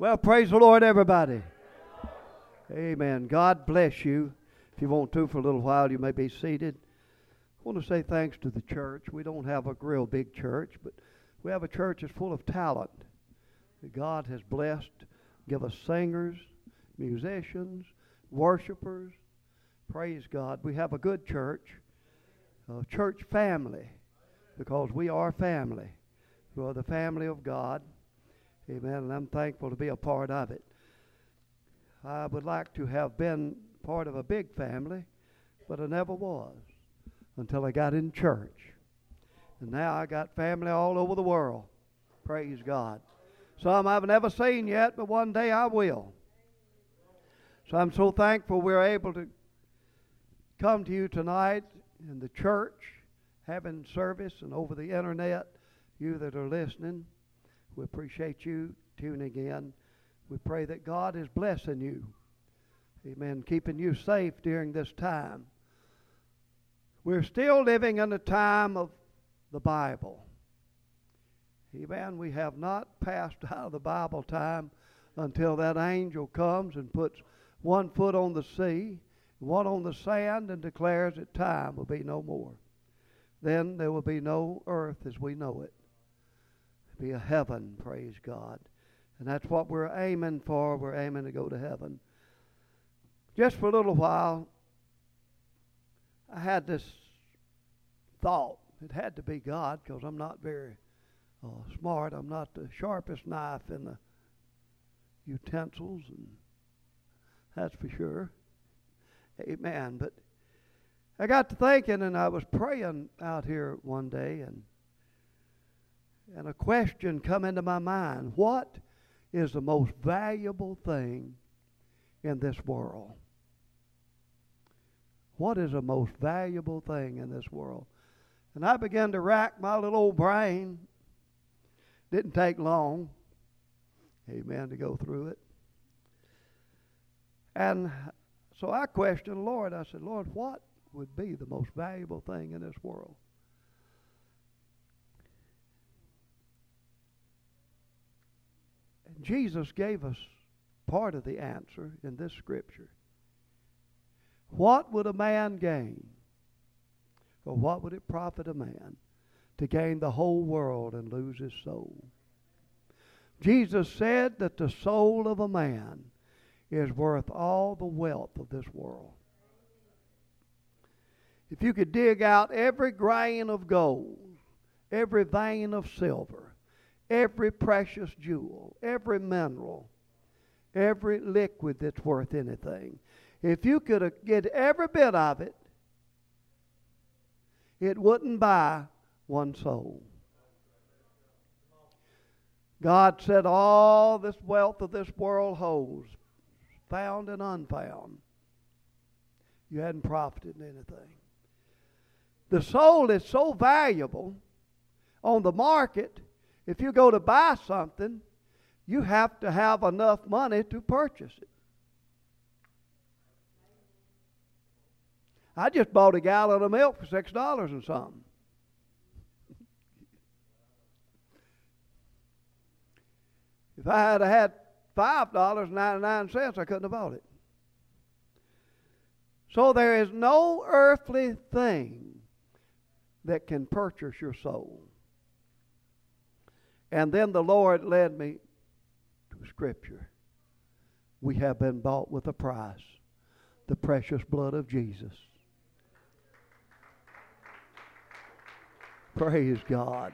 Well, praise the Lord, everybody. Amen. God bless you. If you want to for a little while, you may be seated. I want to say thanks to the church. We don't have a real big church, but we have a church that's full of talent God has blessed. Give us singers, musicians, worshipers. Praise God. We have a good church, a church family, because we are family. We are the family of God. Amen. And I'm thankful to be a part of it. I would like to have been part of a big family, but I never was until I got in church. And now I got family all over the world. Praise God. Some I've never seen yet, but one day I will. So I'm so thankful we're able to come to you tonight in the church, having service, and over the internet, you that are listening. We appreciate you tuning in. We pray that God is blessing you. Amen. Keeping you safe during this time. We're still living in the time of the Bible. Amen. We have not passed out of the Bible time until that angel comes and puts one foot on the sea, one on the sand, and declares that time will be no more. Then there will be no earth as we know it be a heaven, praise God. And that's what we're aiming for. We're aiming to go to heaven. Just for a little while, I had this thought. It had to be God because I'm not very uh, smart. I'm not the sharpest knife in the utensils, and that's for sure. Amen. But I got to thinking, and I was praying out here one day, and and a question come into my mind what is the most valuable thing in this world? What is the most valuable thing in this world? And i began to rack my little old brain. Didn't take long amen to go through it. And so i questioned the lord. I said lord what would be the most valuable thing in this world Jesus gave us part of the answer in this scripture. What would a man gain? Or what would it profit a man to gain the whole world and lose his soul? Jesus said that the soul of a man is worth all the wealth of this world. If you could dig out every grain of gold, every vein of silver, every precious jewel, every mineral, every liquid that's worth anything. If you could get every bit of it, it wouldn't buy one soul. God said, All this wealth of this world holds, found and unfound. You hadn't profited in anything. The soul is so valuable on the market if you go to buy something, you have to have enough money to purchase it. I just bought a gallon of milk for six dollars and something. If I had had five dollars ninety nine cents, I couldn't have bought it. So there is no earthly thing that can purchase your soul. And then the Lord led me to Scripture. We have been bought with a price the precious blood of Jesus. Praise God.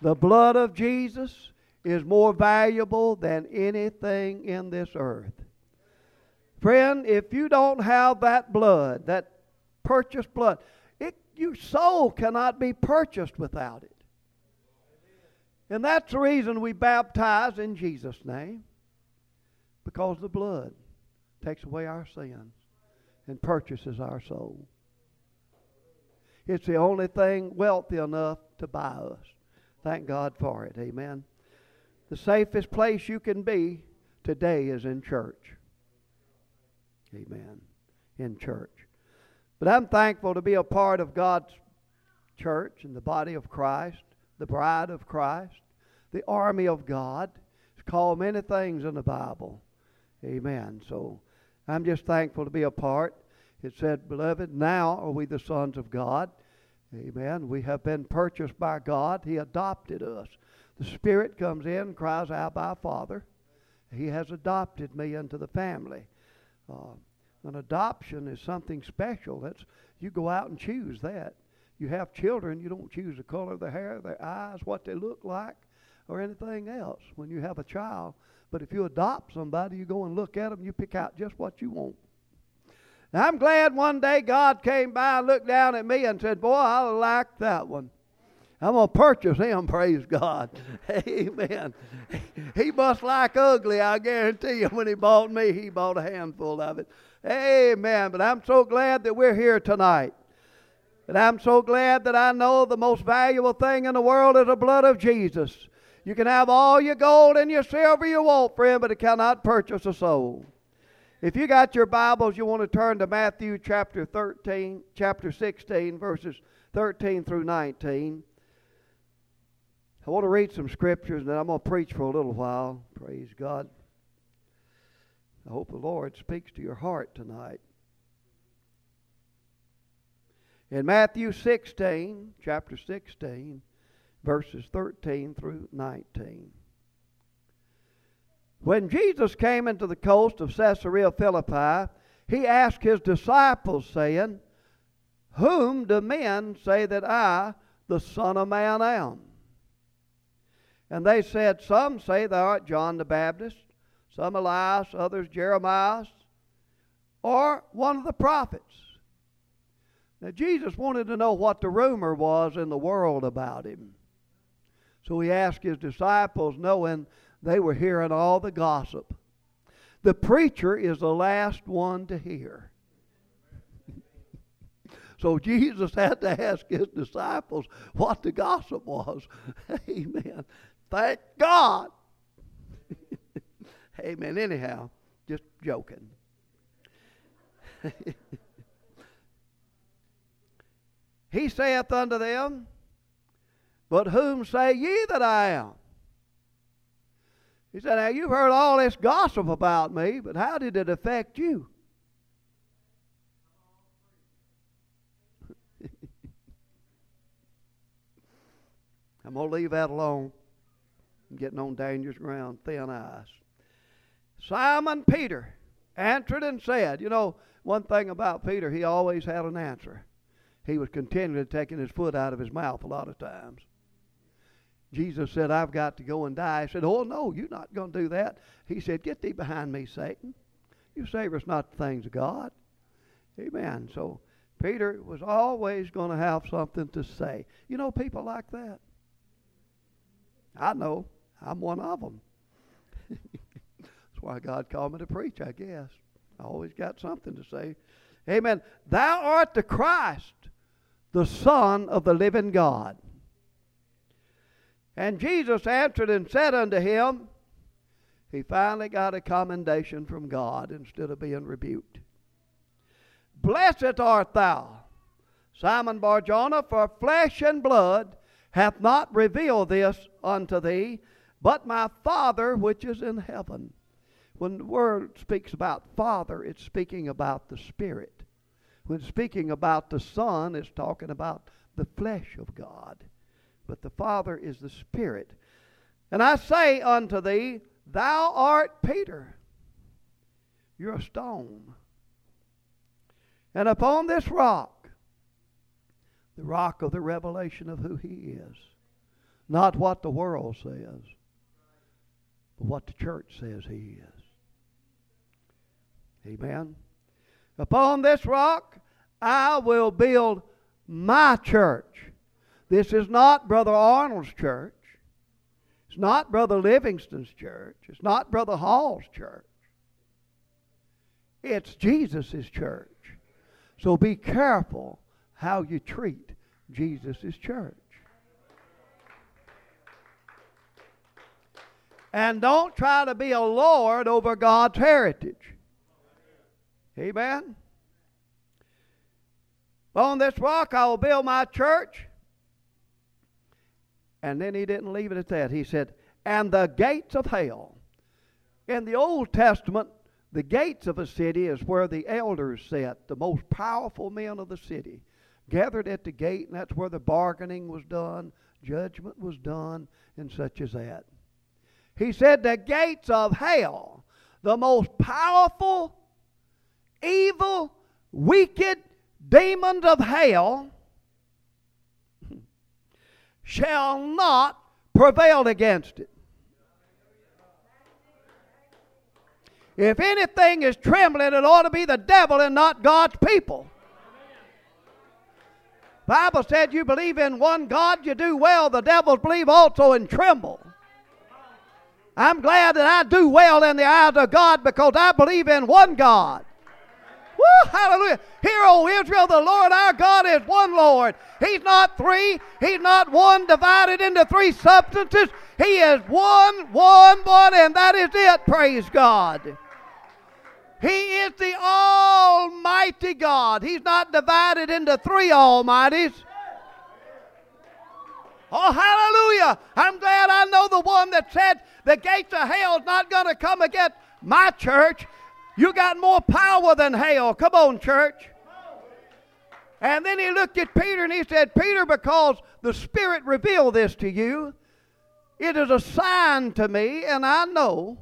The blood of Jesus is more valuable than anything in this earth. Friend, if you don't have that blood, that purchased blood, your soul cannot be purchased without it. And that's the reason we baptize in Jesus' name. Because the blood takes away our sins and purchases our soul. It's the only thing wealthy enough to buy us. Thank God for it. Amen. The safest place you can be today is in church. Amen. In church. But I'm thankful to be a part of God's church and the body of Christ, the bride of Christ, the army of God. It's called many things in the Bible. Amen. So I'm just thankful to be a part. It said, Beloved, now are we the sons of God. Amen. We have been purchased Abba God. He adopted us. The Spirit comes in, cries out, by Father. He has adopted me into the family. Uh, an adoption is something special. That's you go out and choose that. You have children, you don't choose the color of their hair, their eyes, what they look like, or anything else when you have a child. But if you adopt somebody, you go and look at them, you pick out just what you want. Now, I'm glad one day God came by and looked down at me and said, Boy, I like that one. I'm going to purchase him, praise God. Amen. He must like ugly, I guarantee you. When he bought me, he bought a handful of it. Amen. But I'm so glad that we're here tonight. And I'm so glad that I know the most valuable thing in the world is the blood of Jesus. You can have all your gold and your silver you want, friend, but it cannot purchase a soul. If you got your Bibles, you want to turn to Matthew chapter 13, chapter 16, verses 13 through 19. I want to read some scriptures and then I'm going to preach for a little while. Praise God. I hope the Lord speaks to your heart tonight. In Matthew 16, chapter 16, verses 13 through 19. When Jesus came into the coast of Caesarea Philippi, he asked his disciples, saying, Whom do men say that I, the Son of Man, am? And they said, Some say thou art John the Baptist, some Elias, others Jeremiah, or one of the prophets. Now, Jesus wanted to know what the rumor was in the world about him. So he asked his disciples, knowing they were hearing all the gossip. The preacher is the last one to hear. so Jesus had to ask his disciples what the gossip was. Amen. Thank God. Amen. Anyhow, just joking. he saith unto them, But whom say ye that I am? He said, Now you've heard all this gossip about me, but how did it affect you? I'm going to leave that alone. I'm getting on dangerous ground, thin ice. Simon Peter answered and said, You know, one thing about Peter, he always had an answer. He was continually taking his foot out of his mouth a lot of times. Jesus said, I've got to go and die. He said, Oh, no, you're not going to do that. He said, Get thee behind me, Satan. You savor us not the things of God. Amen. So Peter was always going to have something to say. You know people like that? I know. I'm one of them. That's why God called me to preach, I guess. I always got something to say. Amen. Thou art the Christ, the Son of the living God. And Jesus answered and said unto him, he finally got a commendation from God instead of being rebuked. Blessed art thou, Simon Barjona, for flesh and blood hath not revealed this unto thee, but my Father which is in heaven. When the word speaks about Father, it's speaking about the Spirit. When speaking about the Son, it's talking about the flesh of God. But the Father is the Spirit. And I say unto thee, Thou art Peter. You're a stone. And upon this rock, the rock of the revelation of who He is, not what the world says, but what the church says He is. Amen. Upon this rock I will build my church. This is not Brother Arnold's church. It's not Brother Livingston's church. It's not Brother Hall's church. It's Jesus' church. So be careful how you treat Jesus' church. And don't try to be a lord over God's heritage. Amen. On this rock I will build my church. And then he didn't leave it at that. He said, and the gates of hell. In the Old Testament, the gates of a city is where the elders sat, the most powerful men of the city, gathered at the gate, and that's where the bargaining was done, judgment was done, and such as that. He said, The gates of hell, the most powerful, evil, wicked demons of hell, shall not prevail against it. If anything is trembling, it ought to be the devil and not God's people. Bible said you believe in one God, you do well. The devils believe also and tremble. I'm glad that I do well in the eyes of God because I believe in one God. Woo, hallelujah. Hear, O Israel, the Lord our God is one Lord. He's not three. He's not one divided into three substances. He is one, one, one, and that is it. Praise God. He is the Almighty God. He's not divided into three Almighties. Oh, hallelujah. I'm glad I know the one that said the gates of hell is not going to come against my church. You got more power than hell. Come on, church. And then he looked at Peter and he said, Peter, because the Spirit revealed this to you, it is a sign to me, and I know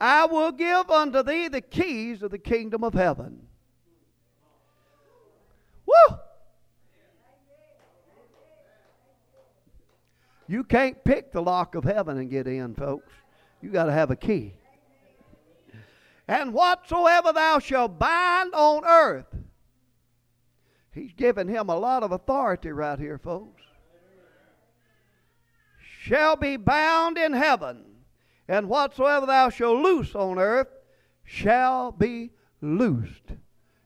I will give unto thee the keys of the kingdom of heaven. Woo! You can't pick the lock of heaven and get in, folks. You got to have a key. And whatsoever thou shalt bind on earth, he's giving him a lot of authority right here, folks, shall be bound in heaven and whatsoever thou shalt loose on earth shall be loosed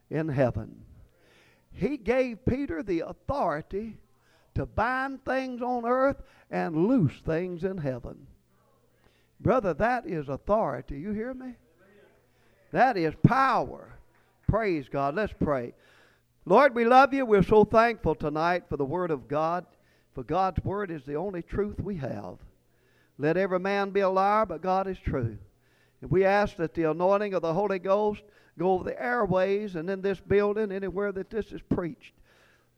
in heaven. He gave Peter the authority to bind things on earth and loose things in heaven. Brother, that is authority. You hear me? That is power. Praise God. Let's pray. Lord, we love you. We're so thankful tonight for the Word of God, for God's Word is the only truth we have. Let every man be a liar, but God is true. And we ask that the anointing of the Holy Ghost go over the airways and in this building, anywhere that this is preached.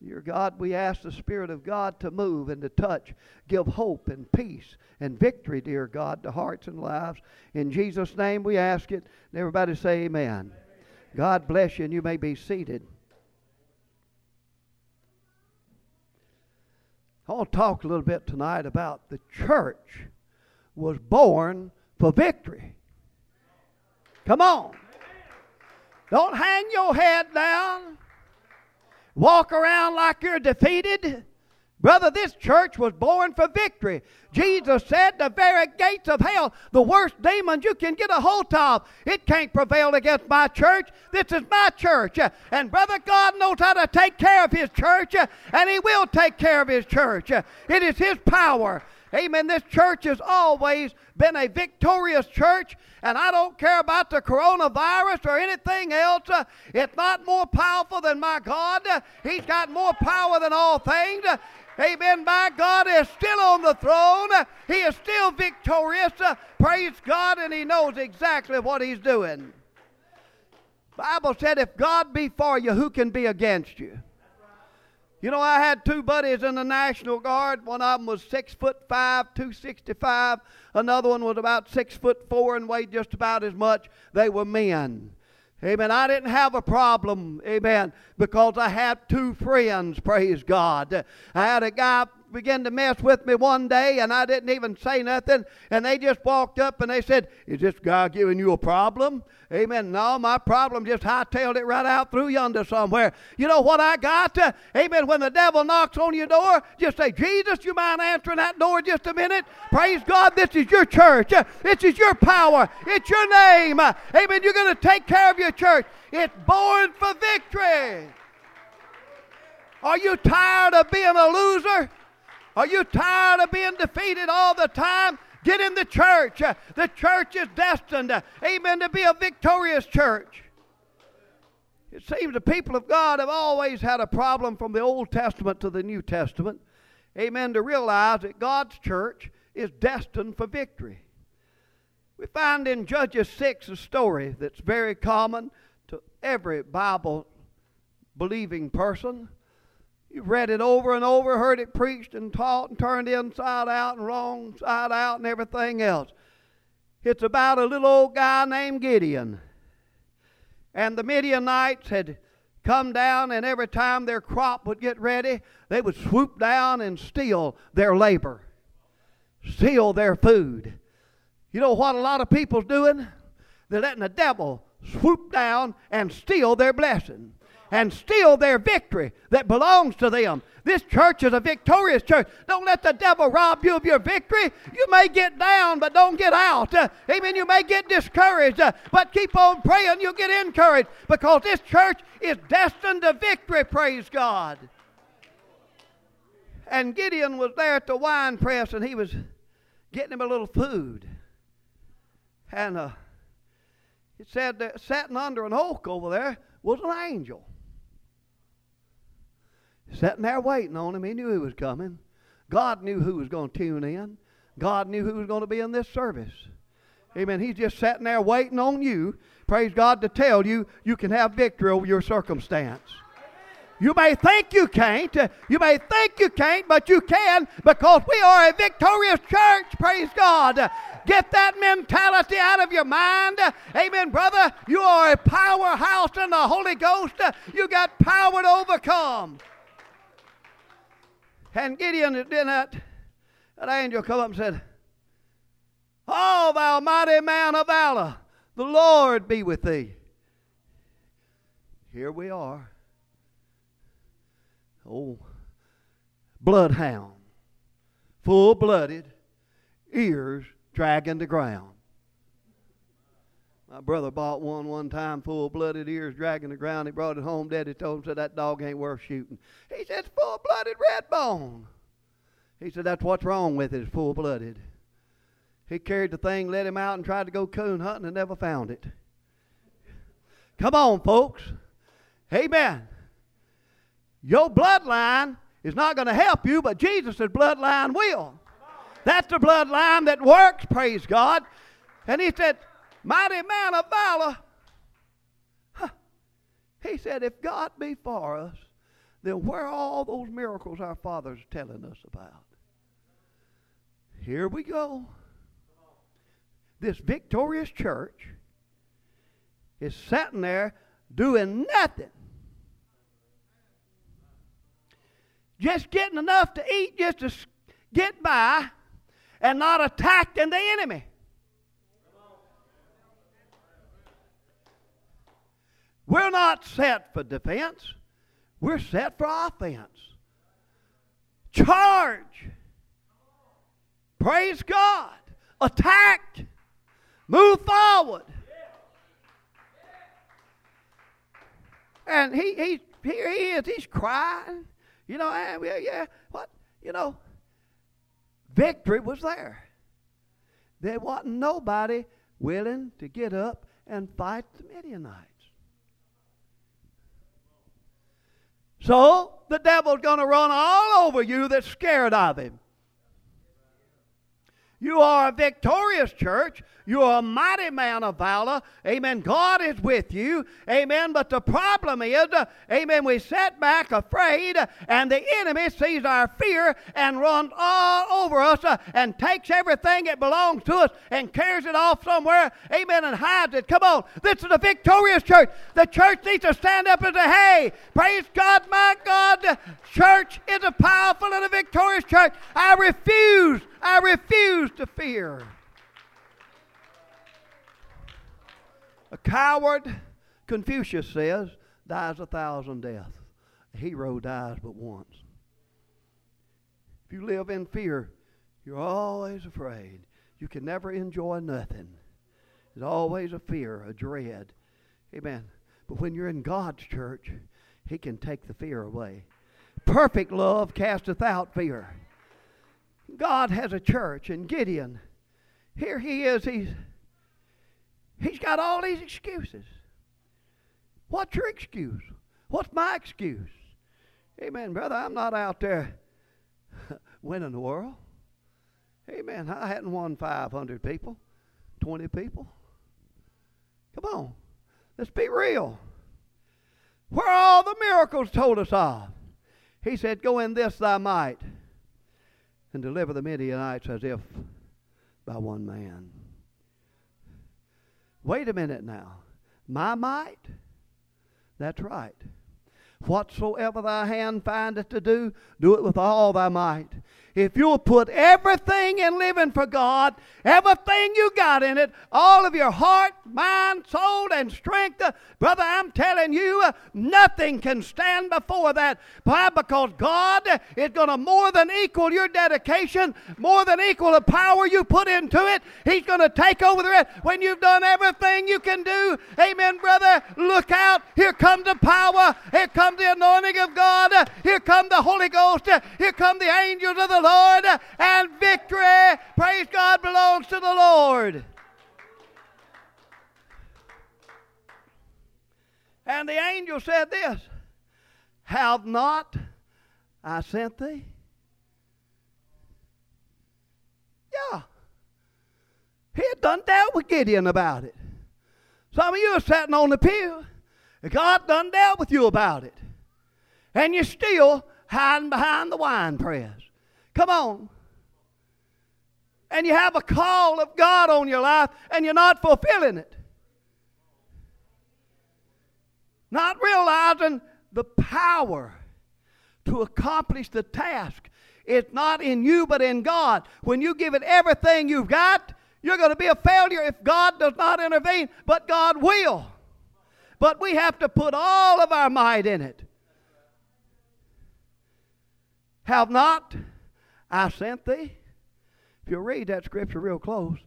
Dear God, we ask the Spirit of God to move and to touch, give hope and peace and victory, dear God, to hearts and lives. In Jesus' name we ask it. And everybody say amen. God bless you, and you may be seated. I want to talk a little bit tonight about the church was born for victory. Come on. Don't hang your head down. Walk around like you're defeated. Brother, this church was born for victory. Jesus said, The very gates of hell, the worst demons you can get a hold of, it can't prevail against my church. This is my church. And brother, God knows how to take care of His church, and He will take care of His church. It is His power. Amen. This church has always been a victorious church, and I don't care about the coronavirus or anything else. Uh, it's not more powerful than my God. Uh, he's got more power than all things. Uh, amen. My God is still on the throne. He is still victorious. Praise God, and He knows exactly what He's doing. Bible said, if God be for you, who can be against you? You know, I had two buddies in the National Guard. One of them was six foot five, 265. Another one was about six foot four and weighed just about as much. They were men. Amen. I didn't have a problem, amen, because I had two friends, praise God. I had a guy begin to mess with me one day, and I didn't even say nothing, and they just walked up and they said, Is this guy giving you a problem? Amen. No, my problem just hightailed it right out through yonder somewhere. You know what I got? Uh, amen. When the devil knocks on your door, just say, Jesus, you mind answering that door just a minute? Praise God, this is your church. Uh, this is your power. It's your name. Uh, amen. You're going to take care of your church. It's born for victory. Are you tired of being a loser? Are you tired of being defeated all the time? Get in the church. Uh, the church is destined, uh, amen, to be a victorious church. It seems the people of God have always had a problem from the Old Testament to the New Testament, amen, to realize that God's church is destined for victory. We find in Judges 6 a story that's very common to every Bible believing person. You've read it over and over, heard it preached and taught and turned inside out and wrong side out and everything else. It's about a little old guy named Gideon. And the Midianites had come down, and every time their crop would get ready, they would swoop down and steal their labor, steal their food. You know what a lot of people's doing? They're letting the devil swoop down and steal their blessing and steal their victory that belongs to them. This church is a victorious church. Don't let the devil rob you of your victory. You may get down, but don't get out. Uh, amen. You may get discouraged, uh, but keep on praying. You'll get encouraged because this church is destined to victory. Praise God. And Gideon was there at the wine press, and he was getting him a little food. And uh, it said that sitting under an oak over there was an angel sitting there waiting on him. He knew he was coming. God knew who was going to tune in. God knew who was going to be in this service. Amen. He's just sitting there waiting on you, praise God, to tell you you can have victory over your circumstance. You may think you can't. Uh, you may think you can't, but you can because we are a victorious church. Praise God. Get that mentality out of your mind. Amen, brother. You are a powerhouse in the Holy Ghost. You got power to overcome. And Gideon did that. That angel come up and said, Oh, thou mighty man of valor, the Lord be with thee. Here we are. Oh, bloodhound, full blooded, ears dragging the ground. My brother bought one one time, full blooded, ears dragging the ground. He brought it home. Daddy told him, said, That dog ain't worth shooting. He said, full blooded red bone. He said, That's what's wrong with it, it's full blooded. He carried the thing, let him out, and tried to go coon hunting and never found it. Come on, folks. Amen. Your bloodline is not going to help you, but Jesus' bloodline will. That's the bloodline that works, praise God. And he said, mighty man of valor. Huh. He said, if God be for us, then where are all those miracles our father's telling us about? Here we go. This victorious church is sitting there doing nothing. Just getting enough to eat just to get by and not attacking the enemy. We're not set for defense, we're set for offense. Charge. Praise God. Attack. Move forward. And he, he, here he is. He's crying. You know, yeah, yeah. What? You know, victory was there. There wasn't nobody willing to get up and fight the Midianites. So the devil's going to run all over you that's scared of him. You are a victorious church you're a mighty man of valor. Amen. God is with you. Amen. But the problem is, amen, we sit back afraid, and the enemy sees our fear and runs all over us uh, and takes everything that belongs to us and carries it off somewhere. Amen. And hides it. Come on. This is a victorious church. The church needs to stand up and say, hey, praise God, my God. Church is a powerful and a victorious church. I refuse, I refuse to fear. A coward, Confucius says, dies a thousand deaths. A hero dies but once. If you live in fear, you're always afraid. You can never enjoy nothing. There's always a fear, a dread. Amen. But when you're in God's church, He can take the fear away. Perfect love casteth out fear. God has a church, and Gideon, here he is, he's He's got all these excuses. What's your excuse? What's my excuse? Amen, brother. I'm not out there winning the world. Amen. I hadn't won 500 people, 20 people. Come on. Let's be real. Where all the miracles told us of. He said, Go in this thy might and deliver the Midianites as if by one man. Wait a minute now. My might? That's right. Whatsoever thy hand findeth to do, do it with all thy might. If you'll put everything in living for God, everything you got in it, all of your heart, mind, soul, and strength, uh, brother, I'm telling you, uh, nothing can stand before that. Why? Because God is going to more than equal your dedication, more than equal the power you put into it. He's going to take over the rest. When you've done everything you can do, amen, brother, look out. Here comes the power. Here comes the anointing of God. Here come the Holy Ghost. Here come the angels of the Lord, and victory, praise God, belongs to the Lord. And the angel said this Have not I sent thee? Yeah. He had done dealt with Gideon about it. Some of you are sitting on the pew. God done dealt with you about it. And you're still hiding behind the wine press. Come on. And you have a call of God on your life and you're not fulfilling it. Not realizing the power to accomplish the task. It's not in you, but in God. When you give it everything you've got, you're going to be a failure if God does not intervene, but God will. But we have to put all of our might in it. Have not I sent thee. If you read that scripture real close,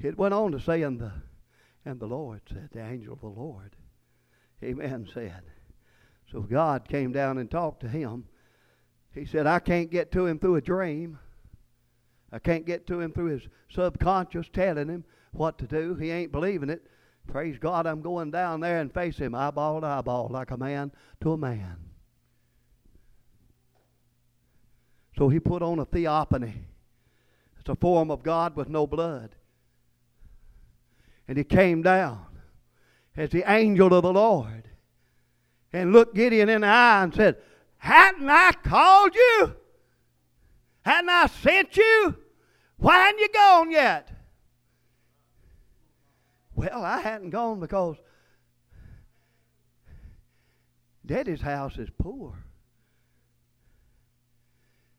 it went on to say, and the, and the Lord said, the angel of the Lord, amen, said. So God came down and talked to him. He said, I can't get to him through a dream. I can't get to him through his subconscious telling him what to do. He ain't believing it. Praise God, I'm going down there and face him eyeball to eyeball like a man to a man. So he put on a theophany. It's a form of God with no blood. And he came down as the angel of the Lord and looked Gideon in the eye and said, Hadn't I called you? Hadn't I sent you? Why hadn't you gone yet? Well, I hadn't gone because Daddy's house is poor.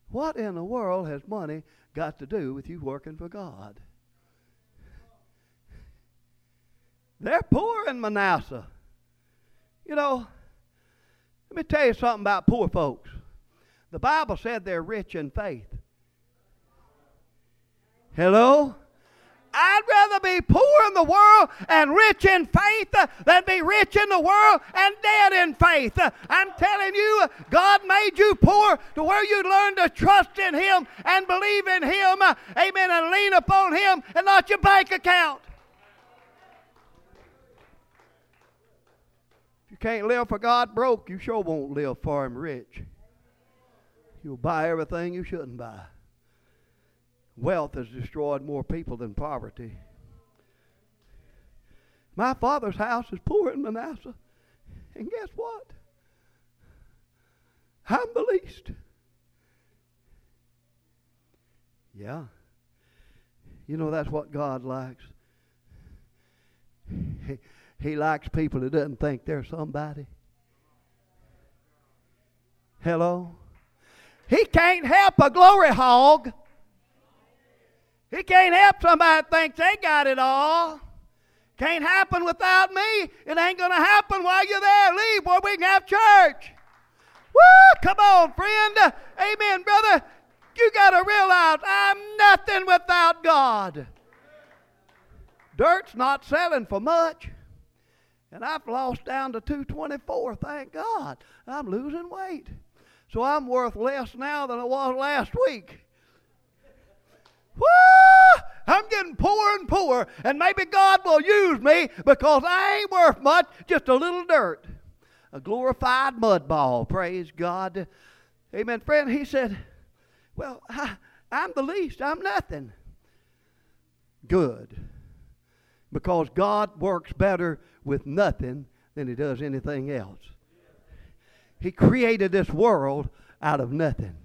What in the world has money got to do with you working for God? They're poor in Manasseh. You know, let me tell you something about poor folks. The Bible said they're rich in faith. Hello? I'd rather be poor in the world and rich in faith than be rich in the world and dead in faith. I'm telling you, God made you poor to where you learn to trust in Him and believe in Him. Amen. And lean upon Him and not your bank account. If you can't live for God broke, you sure won't live for Him rich. You'll buy everything you shouldn't buy. Wealth has destroyed more people than poverty. My father's house is poor in Manasseh. And guess what? I'm the least. Yeah. You know, that's what God likes. He, he likes people that doesn't think they're somebody. Hello? He can't help a glory hog. He can't help somebody think they got it all. Can't happen without me. It ain't going to happen while you're there. Leave where we can have church. Woo! Come on, friend. Amen, brother. You got to realize I'm nothing without God. Dirt's not selling for much. And I've lost down to 224, thank God. I'm losing weight. So I'm worth less now than I was last week. I'm getting poorer and poorer, and maybe God will use me because I ain't worth much, just a little dirt. A glorified mud ball, praise God. Amen. Friend, he said, Well, I, I'm the least, I'm nothing. good. Because God works better with nothing than he does anything else. He created this world out of nothing.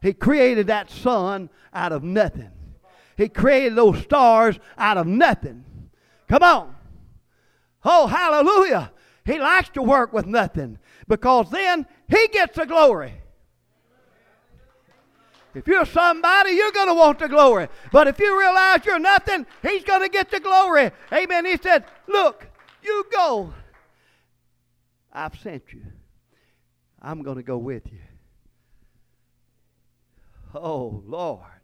He created that sun out of nothing. He created those stars out of nothing. Come on. Oh, hallelujah. He likes to work with nothing because then he gets the glory. If you're somebody, you're going to want the glory. But if you realize you're nothing, he's going to get the glory. Amen. He said, Look, you go. I've sent you. I'm going to go with you. Oh, Lord.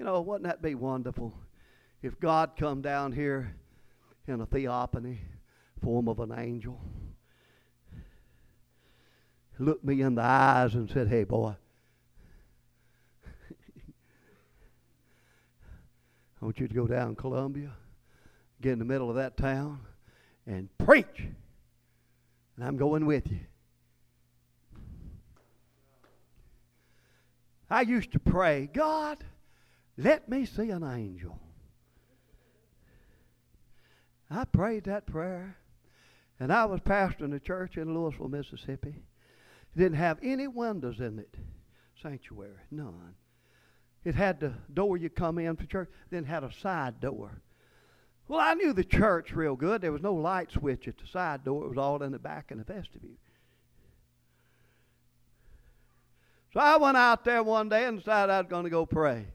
You know, wouldn't that be wonderful if God come down here in a theophany, form of an angel, looked me in the eyes and said, Hey, boy, I want you to go down Columbia, get in the middle of that town, and preach. And I'm going with you. I used to pray, God, let me see an angel. I prayed that prayer, and I was pastoring a church in Louisville, Mississippi. It didn't have any windows in it, sanctuary, none. It had the door you come in for church, then had a side door. Well, I knew the church real good. There was no light switch at the side door. It was all in the back in the vestibule. So I went out there one day and decided I was going to go pray.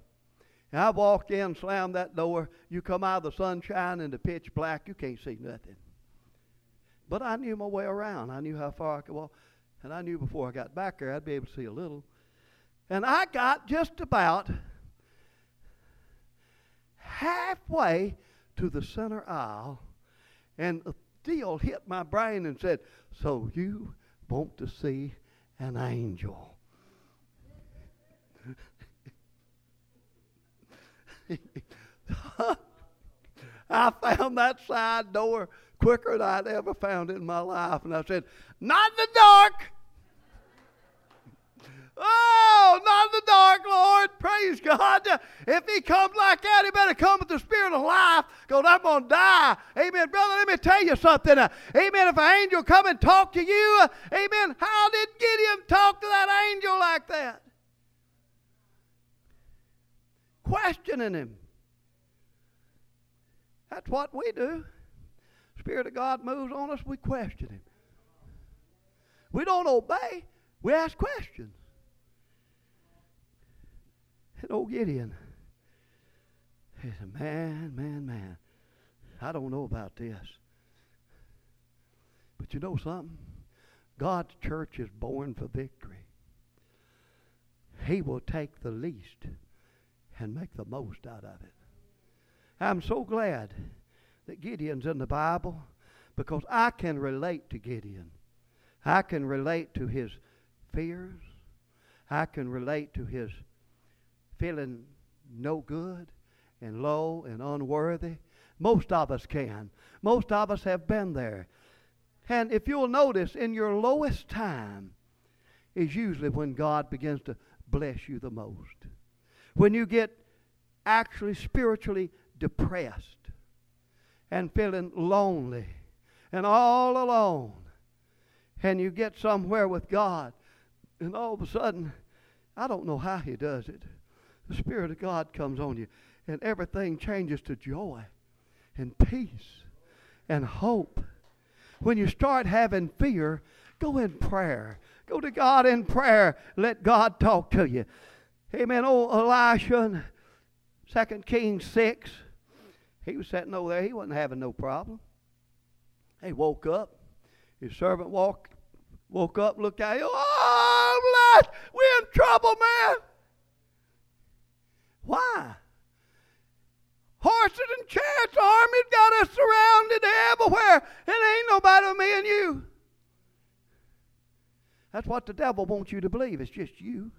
And I walked in, slammed that door. You come out of the sunshine the pitch black, you can't see nothing. But I knew my way around. I knew how far I could walk. And I knew before I got back there, I'd be able to see a little. And I got just about halfway to the center aisle, and a deal hit my brain and said, So you want to see an angel? I found that side door quicker than I'd ever found it in my life. And I said, Not in the dark. Oh, not in the dark, Lord. Praise God. If he comes like that, he better come with the spirit of life because I'm going to die. Amen. Brother, let me tell you something. amen. If an angel come and talk to you, amen, how did Gideon talk to that angel like that? Questioning him. That's what we do. Spirit of God moves on us, we question him. We don't obey, we ask questions. And old Gideon, he said, Man, man, man, I don't know about this. But you know something? God's church is born for victory. He will take the least and make the most out of it. I'm so glad that Gideon's in the Bible because I can relate to Gideon. I can relate to his fears. I can relate to his feeling no good and low and unworthy. Most of us can. Most of us have been there. And if you'll notice, in your lowest time is usually when God begins to bless you the most. When you get actually spiritually depressed and feeling lonely and all alone, and you get somewhere with God, and all of a sudden, I don't know how He does it the Spirit of God comes on you, and everything changes to joy and peace and hope. When you start having fear, go in prayer. Go to God in prayer. Let God talk to you. Amen. Oh, Elisha, 2 Kings 6, he was sitting over there. He wasn't having no problem. He woke up. His servant walked, woke up, looked at him. Oh, Lord, we're in trouble, man. Why? Horses and chariots, armies got us surrounded everywhere. It ain't nobody but me and you. That's what the devil wants you to believe. It's just you.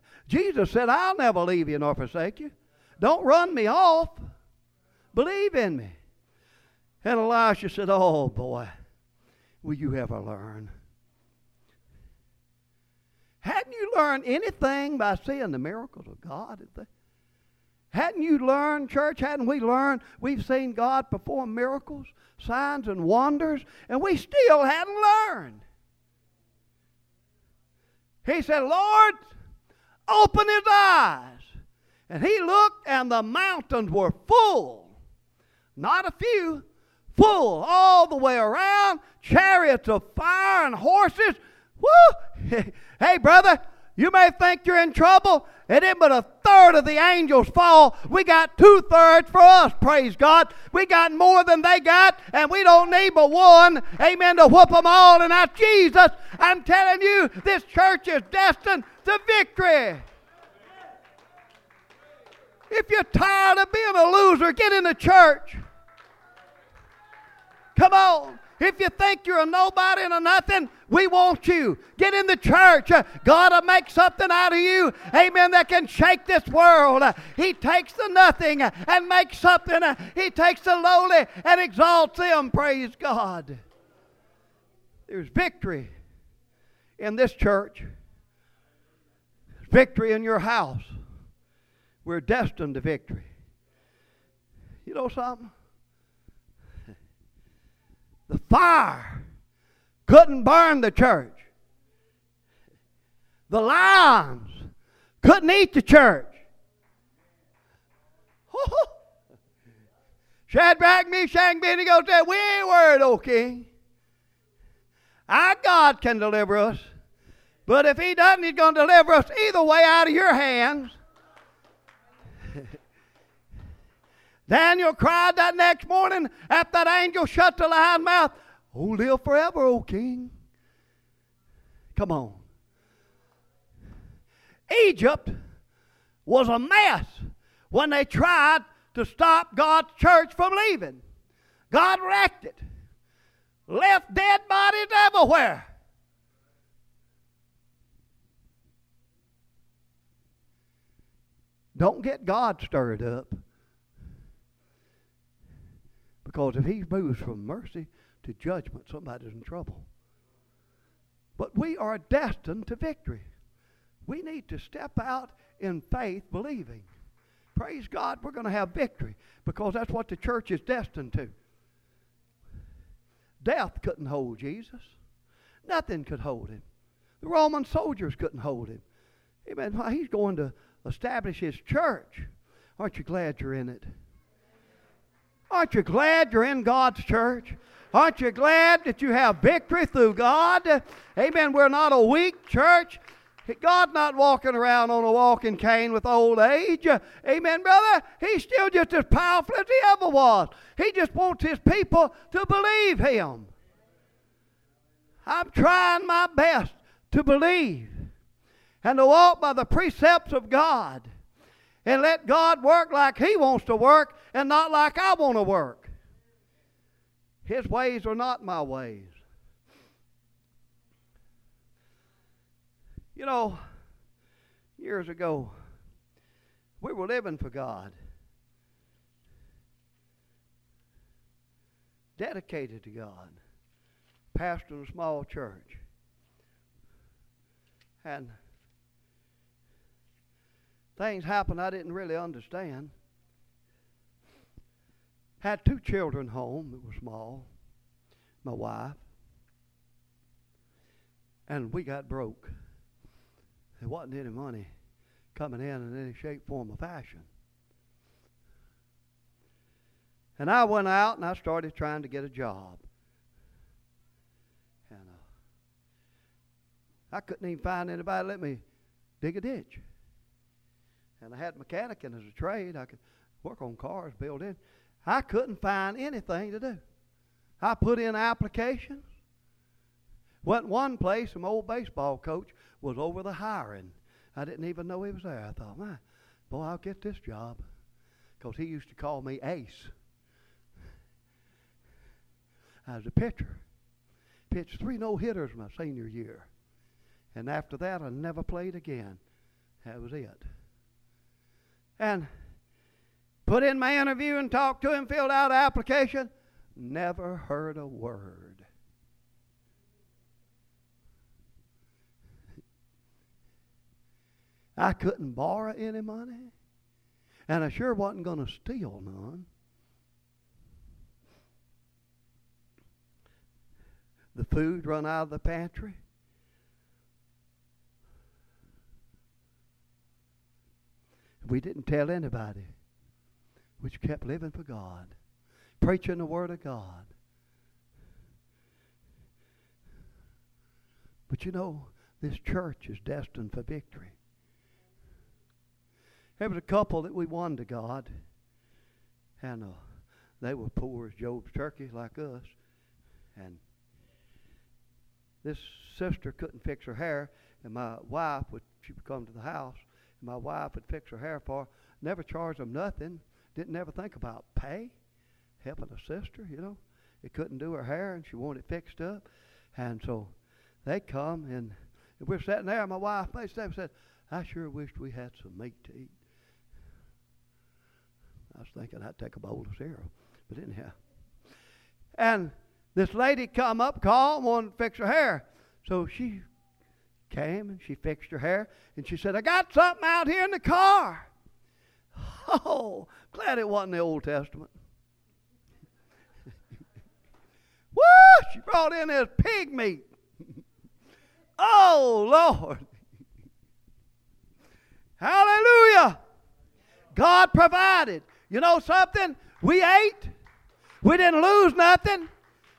Jesus said, I'll never leave you nor forsake you. Don't run me off. Believe in me. And Elisha said, Oh boy, will you ever learn? Hadn't you learned anything by seeing the miracles of God? Hadn't you learned, church? Hadn't we learned? We've seen God perform miracles, signs, and wonders, and we still hadn't learned. He said, Lord, open his eyes. And he looked, and the mountains were full. Not a few, full all the way around, chariots of fire and horses. Woo! hey, brother, you may think you're in trouble. It ain't but a third of the angels fall. We got two thirds for us, praise God. We got more than they got, and we don't need but one, amen, to whoop them all. And that's Jesus. I'm telling you, this church is destined to victory. If you're tired of being a loser, get in the church. Come on. If you think you're a nobody and a nothing, we want you. Get in the church. Uh, God will make something out of you, amen, that can shake this world. He takes the nothing uh, and makes something. Uh, he takes the lowly and exalts them. Praise God. There's victory in this church, victory in your house. We're destined to victory. You know something? The fire couldn't burn the church. The lions couldn't eat the church. Shadrach, Meshach, Abednego said, We ain't worried, O king. Our God can deliver us. But if he doesn't, he's going to deliver us either way out of your hands. Daniel cried that next morning after that angel shut the lion's mouth. Oh, live forever, O king. Come on. Egypt was a mess when they tried to stop God's church from leaving. God wrecked it, left dead bodies everywhere. Don't get God stirred up. Because if he moves from mercy to judgment, somebody's in trouble. But we are destined to victory. We need to step out in faith, believing. Praise God, we're going to have victory because that's what the church is destined to. Death couldn't hold Jesus, nothing could hold him. The Roman soldiers couldn't hold him. Amen. He's going to establish his church. Aren't you glad you're in it? Aren't you glad you're in God's church? Aren't you glad that you have victory through God? Amen. We're not a weak church. God's not walking around on a walking cane with old age. Amen, brother. He's still just as powerful as he ever was. He just wants his people to believe him. I'm trying my best to believe and to walk by the precepts of God and let God work like He wants to work and not like I want to work. His ways are not my ways. You know, years ago, we were living for God, dedicated to God, pastoring a small church. And things happened I didn't really understand. Had two children home that were small, my wife, and we got broke. There wasn't any money coming in in any shape, form, or fashion. And I went out and I started trying to get a job. And uh, I couldn't even find anybody to let me dig a ditch. And I had a mechanic and as a trade. I could work on cars, build in. I couldn't find anything to do. I put in applications. Went one place, my old baseball coach was over the hiring. I didn't even know he was there. I thought, man, boy, I'll get this job. Because he used to call me Ace. I was a pitcher. Pitched three no hitters my senior year. And after that, I never played again. That was it and put in my interview and talked to him, filled out an application, never heard a word. I couldn't borrow any money. And I sure wasn't going to steal none. The food run out of the pantry. We didn't tell anybody. We just kept living for God, preaching the Word of God. But you know, this church is destined for victory. There was a couple that we won to God, and uh, they were poor as Job's turkey, like us. And this sister couldn't fix her hair, and my wife would she would come to the house, my wife would fix her hair for. Never charged them nothing. Didn't ever think about pay, helping a sister. You know, it couldn't do her hair, and she wanted it fixed up, and so they come and we're sitting there. My wife up and said, "I sure wished we had some meat to eat." I was thinking I'd take a bowl of cereal, but anyhow. And this lady come up, called, wanted to fix her hair. So she came and she fixed her hair, and she said, I got something out here in the car. Oh, glad it wasn't the Old Testament. Woo! She brought in this pig meat. oh, Lord. Hallelujah. God provided. You know something? We ate. We didn't lose nothing.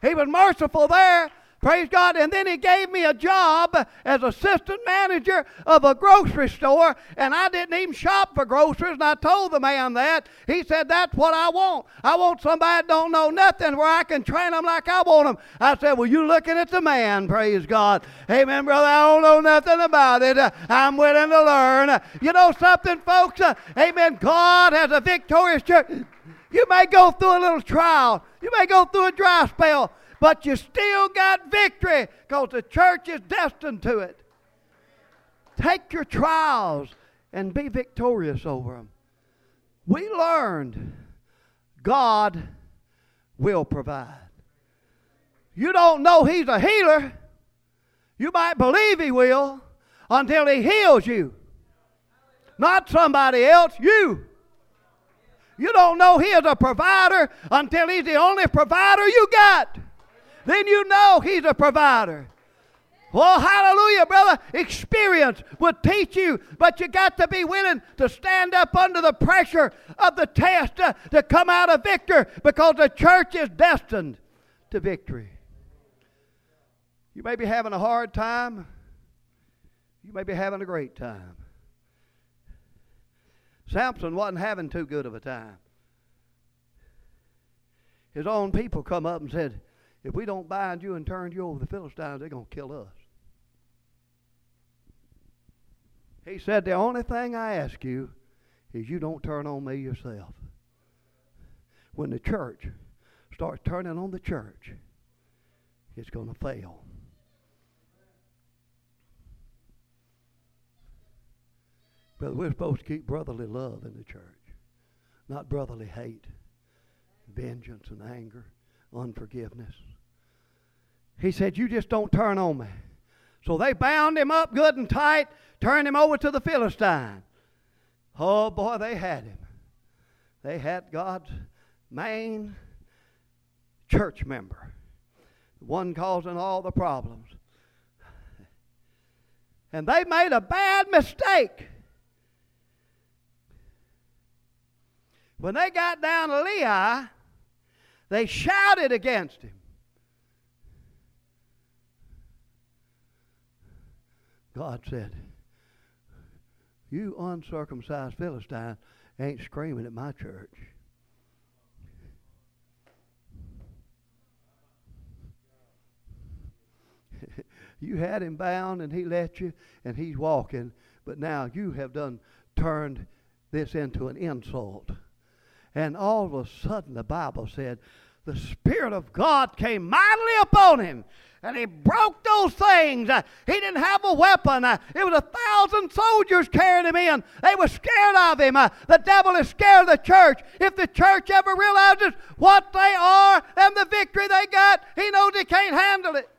He was merciful there. Praise God. And then he gave me a job as assistant manager of a grocery store, and I didn't even shop for groceries, and I told the man that. He said, That's what I want. I want somebody that don't know nothing where I can train them like I want them. I said, Well, you looking at the man, praise God. Amen, brother. I don't know nothing about it. I'm willing to learn. You know something, folks? Amen. God has a victorious church. You may go through a little trial. You may go through a dry spell but you still got victory because the church is destined to it. Take your trials and be victorious over them. We learned God will provide. You don't know He's a healer. You might believe He will until He heals you. Not somebody else, you. You don't know He is a provider until He's the only provider you got then you know He's a provider. Well, hallelujah, brother. Experience will teach you, but you got to be willing to stand up under the pressure of the test to, to come out a victor because the church is destined to victory. You may be having a hard time, you may be having a great time. Samson wasn't having too good of a time. His own people come up and said, if we don't bind you and turn you over to the Philistines, they're going to kill us. He said, The only thing I ask you is you don't turn on me yourself. When the church starts turning on the church, it's going to fail. Brother, we're supposed to keep brotherly love in the church, not brotherly hate, vengeance, and anger, unforgiveness. He said, You just don't turn on me. So they bound him up good and tight, turned him over to the Philistine. Oh boy, they had him. They had God's main church member, the one causing all the problems. And they made a bad mistake. When they got down to Lehi, they shouted against him. God said, You uncircumcised Philistine ain't screaming at my church. you had him bound and he let you and he's walking, but now you have done turned this into an insult. And all of a sudden the Bible said, the Spirit of God came mightily upon him and he broke those things. Uh, he didn't have a weapon. Uh, it was a thousand soldiers carrying him in. They were scared of him. Uh, the devil is scared of the church. If the church ever realizes what they are and the victory they got, he knows he can't handle it.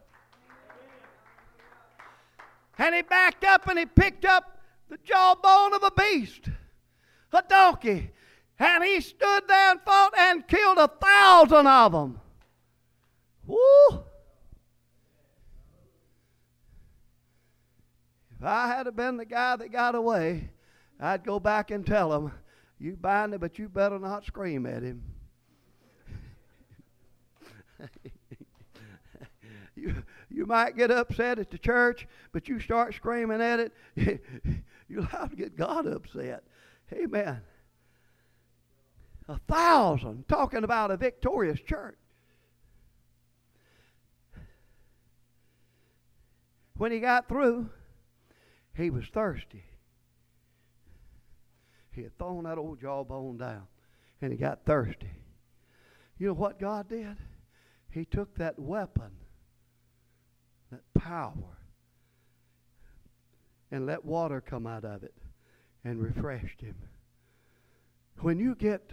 And he backed up and he picked up the jawbone of a beast, a donkey, and he stood there and fought and killed a thousand of them. Woo! If I had been the guy that got away, I'd go back and tell him, You bind him, but you better not scream at him. you, you might get upset at the church, but you start screaming at it, you'll have to get God upset. Amen. A thousand, talking about a victorious church. When he got through, he was thirsty. He had thrown that old jawbone down and he got thirsty. You know what God did? He took that weapon, that power, and let water come out of it and refreshed him. When you get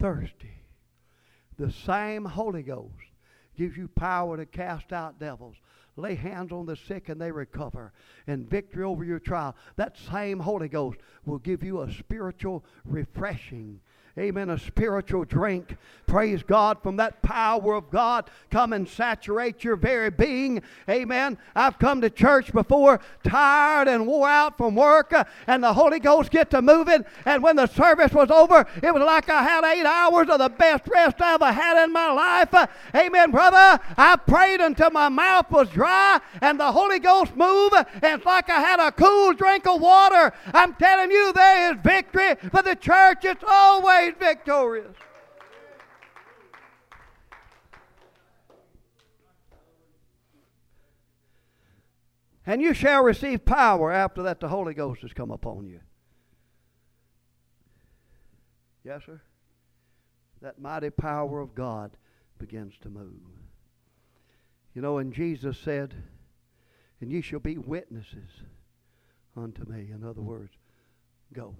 thirsty, the same Holy Ghost gives you power to cast out devils, lay hands on the sick and they recover, and victory over your trial. That same Holy Ghost will give you a spiritual refreshing amen, a spiritual drink. Praise God from that power of God. Come and saturate your very being. Amen. I've come to church before tired and wore out from work, uh, and the Holy Ghost get to moving. And when the service was over, it was like I had eight hours of the best rest I ever had in my life. Uh, amen, brother. I prayed until my mouth was dry, and the Holy Ghost moved, and it's like I had a cool drink of water. I'm telling you, there is victory for the church. It's always made victorious. And you shall receive power after that the Holy Ghost has come upon you. Yes, sir? That mighty power of God begins to move. You know, and Jesus said, And ye shall be witnesses unto me. In other words, go.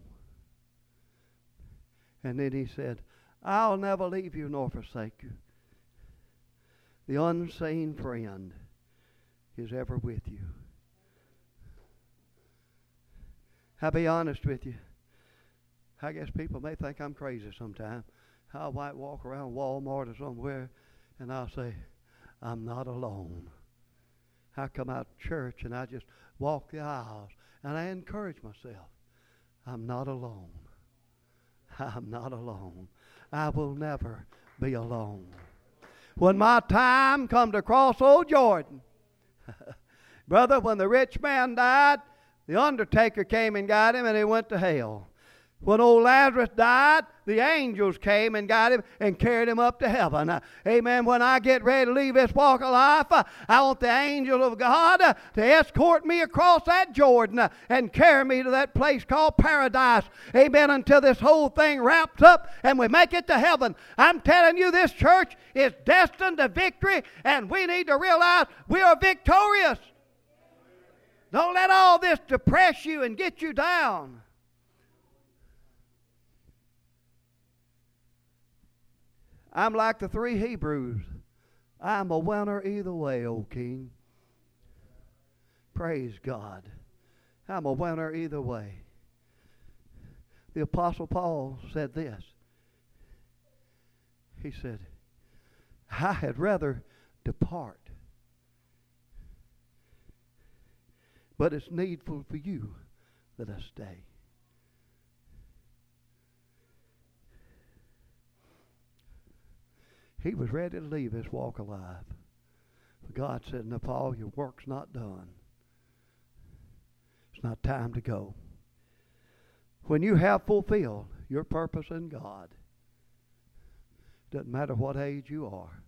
And then he said, I'll never leave you nor forsake you. The unseen friend is ever with you. I'll be honest with you. I guess people may think I'm crazy sometimes. I might walk around Walmart or somewhere and I'll say, I'm not alone. I come out to church and I just walk the aisles and I encourage myself. I'm not alone. I'm not alone. I will never be alone. When my time come to cross old Jordan, brother, when the rich man died, the undertaker came and got him and he went to hell. When old Lazarus died, the angels came and got him and carried him up to heaven. Uh, amen. When I get ready to leave this walk of life, uh, I want the angel of God uh, to escort me across that Jordan and carry me to that place called paradise. Amen. Until this whole thing wraps up and we make it to heaven. I'm telling you, this church is destined to victory, and we need to realize we are victorious. Don't let all this depress you and get you down. I'm like the three Hebrews. I'm a winner either way, O King. Praise God. I'm a winner either way. The Apostle Paul said this. He said, I had rather depart, but it's needful for you that I stay. He was ready to leave this walk alive. But God said, No, Paul, your work's not done. It's not time to go. When you have fulfilled your purpose in God, doesn't matter what age you are,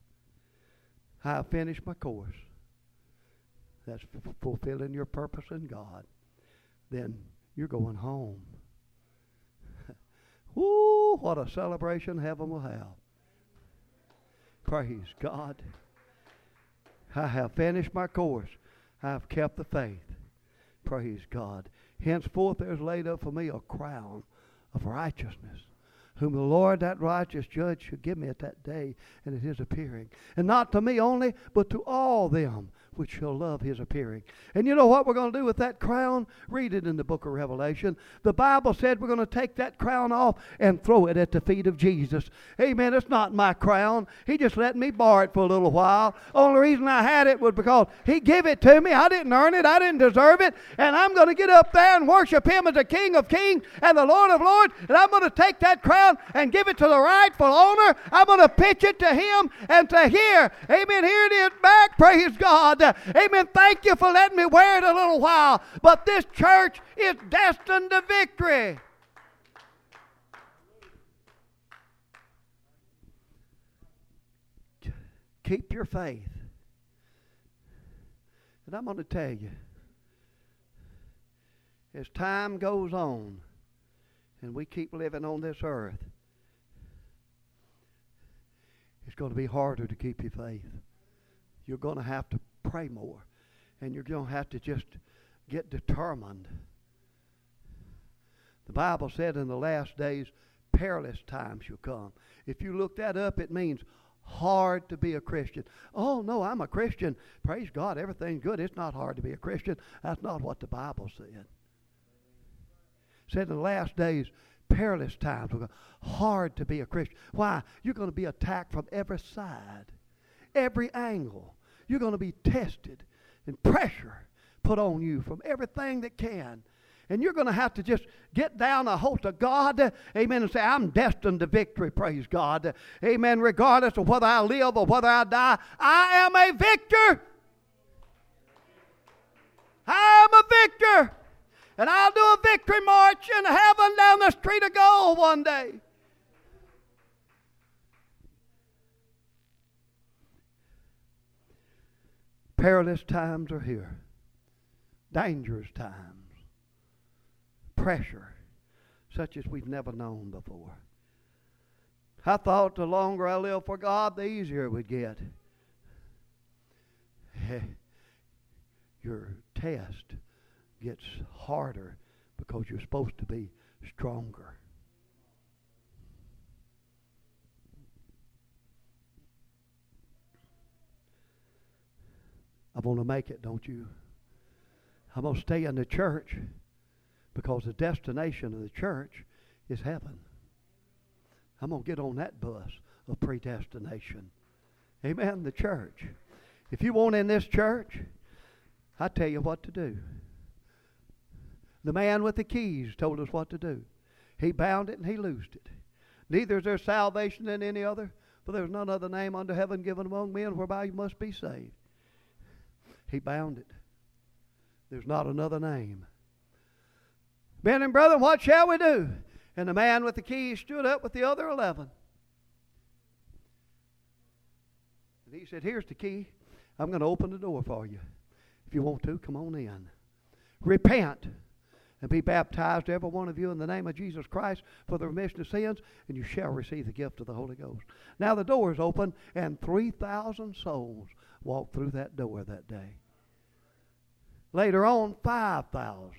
I finished my course. That's f- fulfilling your purpose in God. Then you're going home. Woo, what a celebration heaven will have. Praise God. I have finished my course. I have kept the faith. Praise God. Henceforth there is laid up for me a crown of righteousness, whom the Lord, that righteous judge, shall give me at that day and at his appearing. And not to me only, but to all them which shall love his appearing. And you know what we're going to do with that crown? Read it in the book of Revelation. The Bible said we're going to take that crown off and throw it at the feet of Jesus. Amen. It's not my crown. He just let me borrow it for a little while. Only reason I had it was because he gave it to me. I didn't earn it. I didn't deserve it. And I'm going to get up there and worship him as the King of Kings and the Lord of Lords. And I'm going to take that crown and give it to the rightful owner. I'm going to pitch it to him and to here. Amen. Here it is back. Praise God. Amen. Thank you for letting me wear it a little while. But this church is destined to victory. Keep your faith. And I'm going to tell you, as time goes on and we keep living on this earth, it's going to be harder to keep your faith. You're going to have to pray more. And you're going to have to just get determined. The Bible said in the last days, perilous times shall come. If you look that up, it means hard to be a Christian. Oh, no, I'm a Christian. Praise God, everything's good. It's not hard to be a Christian. That's not what the Bible said. Said in the last days, perilous times. will come. Hard to be a Christian. Why? You're going to be attacked from every side, every angle. You're going to be tested and pressure put on you from everything that can. And you're going to have to just get down a hold of God, amen, and say, I'm destined to victory, praise God. Amen, regardless of whether I live or whether I die, I am a victor. I am a victor. And I'll do a victory march in heaven down the street of gold one day. Perilous times are here, dangerous times, pressure such as we've never known before. I thought the longer I live for God, the easier it would get. Your test gets harder because you're supposed to be stronger. I want to make it, don't you? I'm going to stay in the church because the destination of the church is heaven. I'm going to get on that bus of predestination. Amen. The church. If you want in this church, I tell you what to do. The man with the keys told us what to do. He bound it and he loosed it. Neither is there salvation in any other, for there is none other name under heaven given among men whereby you must be saved. He bound it. There's not another name. Ben and brother, what shall we do? And the man with the key stood up with the other eleven. And he said, Here's the key. I'm going to open the door for you. If you want to, come on in. Repent and be baptized, every one of you, in the name of Jesus Christ for the remission of sins, and you shall receive the gift of the Holy Ghost. Now the door is open, and 3,000 souls walked through that door that day. Later on, 5,000.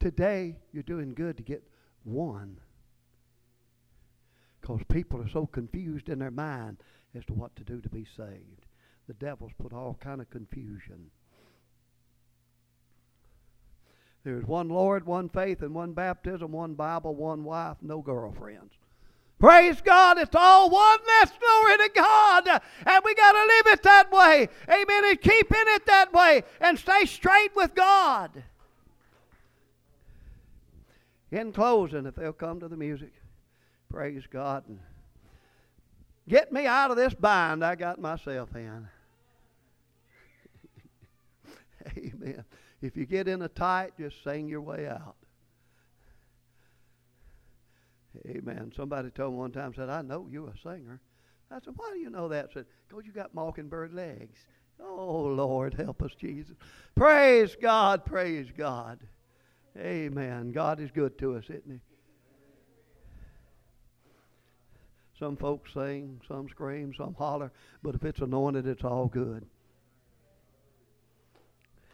Today, you're doing good to get one. Because people are so confused in their mind as to what to do to be saved. The devil's put all kind of confusion. There's one Lord, one faith, and one baptism, one Bible, one wife, no girlfriends. Praise God, it's all oneness, glory to God. And we got to live it that way. Amen. And keep in it that way and stay straight with God. In closing, if they'll come to the music, praise God. And get me out of this bind I got myself in. Amen. If you get in a tight, just sing your way out. Amen. Somebody told me one time, said, I know you're a singer. I said, why do you know that? Said, because you got mockingbird legs. Oh, Lord, help us, Jesus. Praise God, praise God. Amen. God is good to us, isn't he? Some folks sing, some scream, some holler, but if it's anointed, it's all good.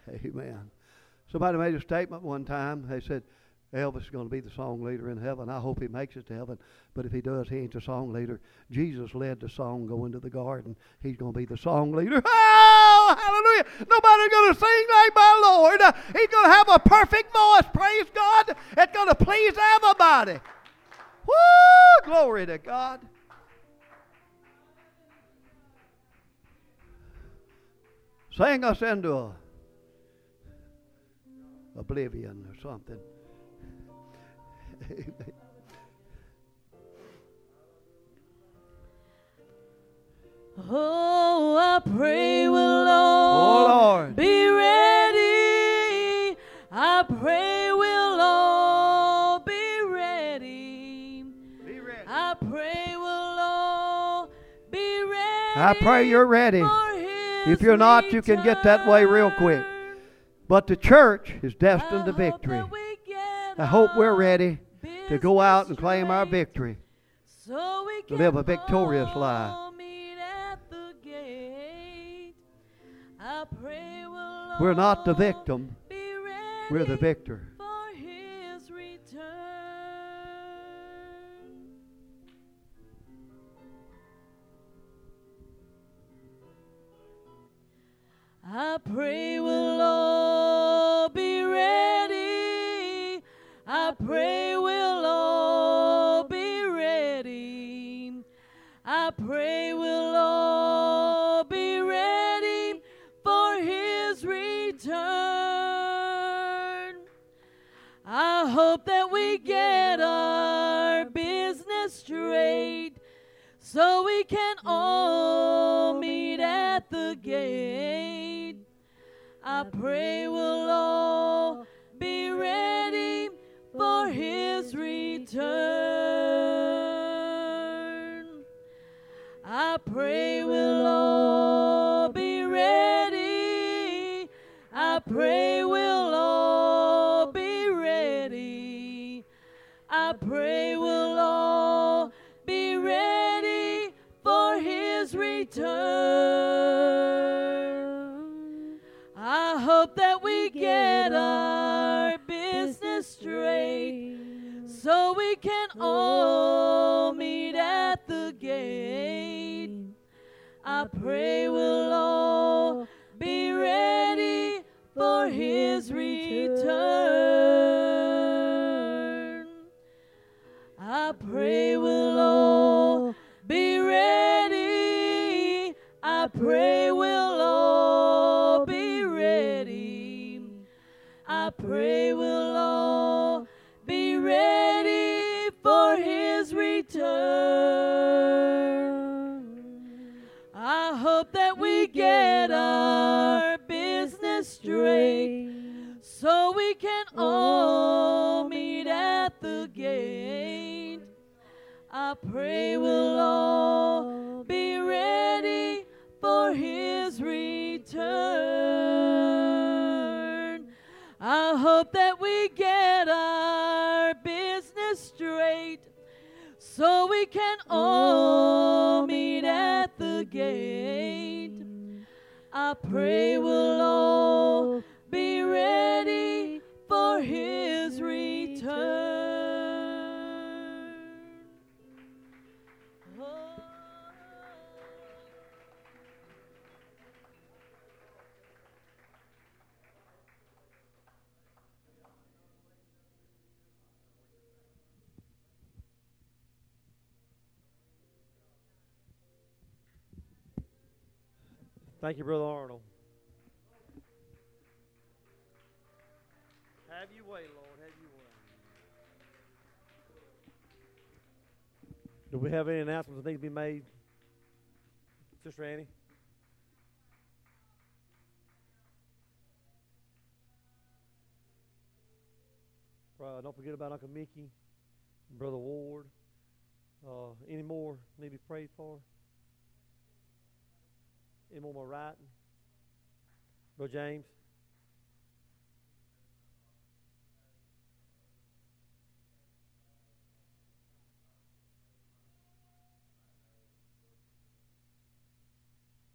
Amen. Somebody made a statement one time. They said, Elvis is going to be the song leader in heaven. I hope he makes it to heaven. But if he does, he ain't the song leader. Jesus led the song go into the garden. He's going to be the song leader. Oh, hallelujah. Nobody's going to sing like my Lord. He's going to have a perfect voice. Praise God. It's going to please everybody. Woo! Glory to God. Sing us into a oblivion or something. Amen. Oh, I pray we'll Oh, all Lord. be ready. I pray we'll all be ready. Be ready. I pray we'll all be ready. I pray you're ready. If you're not, you can get that way real quick. But the church is I destined to victory. that we get I hope we're ready to go out and claim our victory. So we to can live a victorious life. meet at the gate. I pray we'll We're not the victim, we're the victor. for his return. I pray we'll all be ready. I pray so we can all meet at the gate. I pray we'll all be ready for his return. I hope that we get our business straight so we can all meet at the gate. I pray we'll all be ready Thank you, Brother Arnold. Have you way, Lord. Have you way. Do we have any announcements that need to be made? Sister Annie? Uh, don't forget about Uncle Mickey, Brother Ward. Uh, any more need to be prayed for? Any more more writing? Brother James?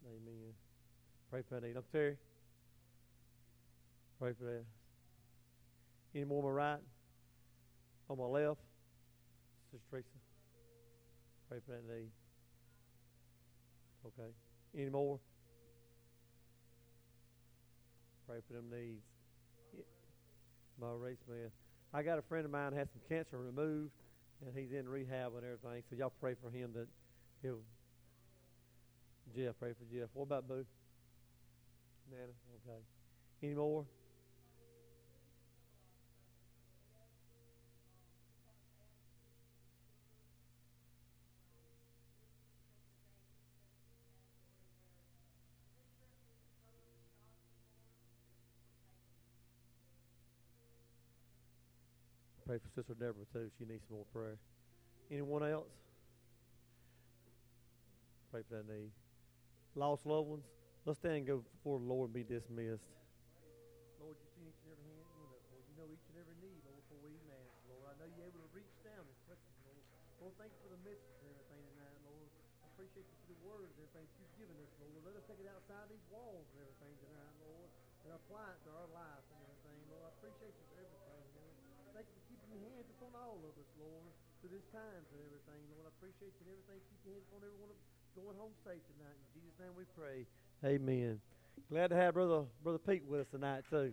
Amen. Pray for that need. Terry? Pray for that. Any more on my right? On my left, Sister Teresa. Pray for that need. Okay. Any more? Pray for them needs. My race man. I got a friend of mine had some cancer removed, and he's in rehab and everything. So y'all pray for him that he'll. Jeff, pray for Jeff. What about Boo? Nana. Okay. Any more? Pray for Sister Deborah too. She needs some more prayer. Anyone else? Pray for that need. Lost loved ones. Let's stand and go before the Lord and be dismissed. Lord, you see each and every hand. Lord, you know each and every need, Lord, before we even ask, Lord. I know you're able to reach down and touch us, Lord. Lord, thank you for the message and everything tonight, Lord. I appreciate you for the words and everything you've given us, Lord. Let us take it outside these walls and everything tonight, Lord, and apply it to our life and everything, Lord. I appreciate you for everything, Lord. Thank you for hands upon all of us, Lord, through this times and everything, Lord. I appreciate you and everything. Keep your hands upon everyone going home safe tonight. In Jesus' name we pray. Amen. Glad to have brother brother Pete with us tonight too.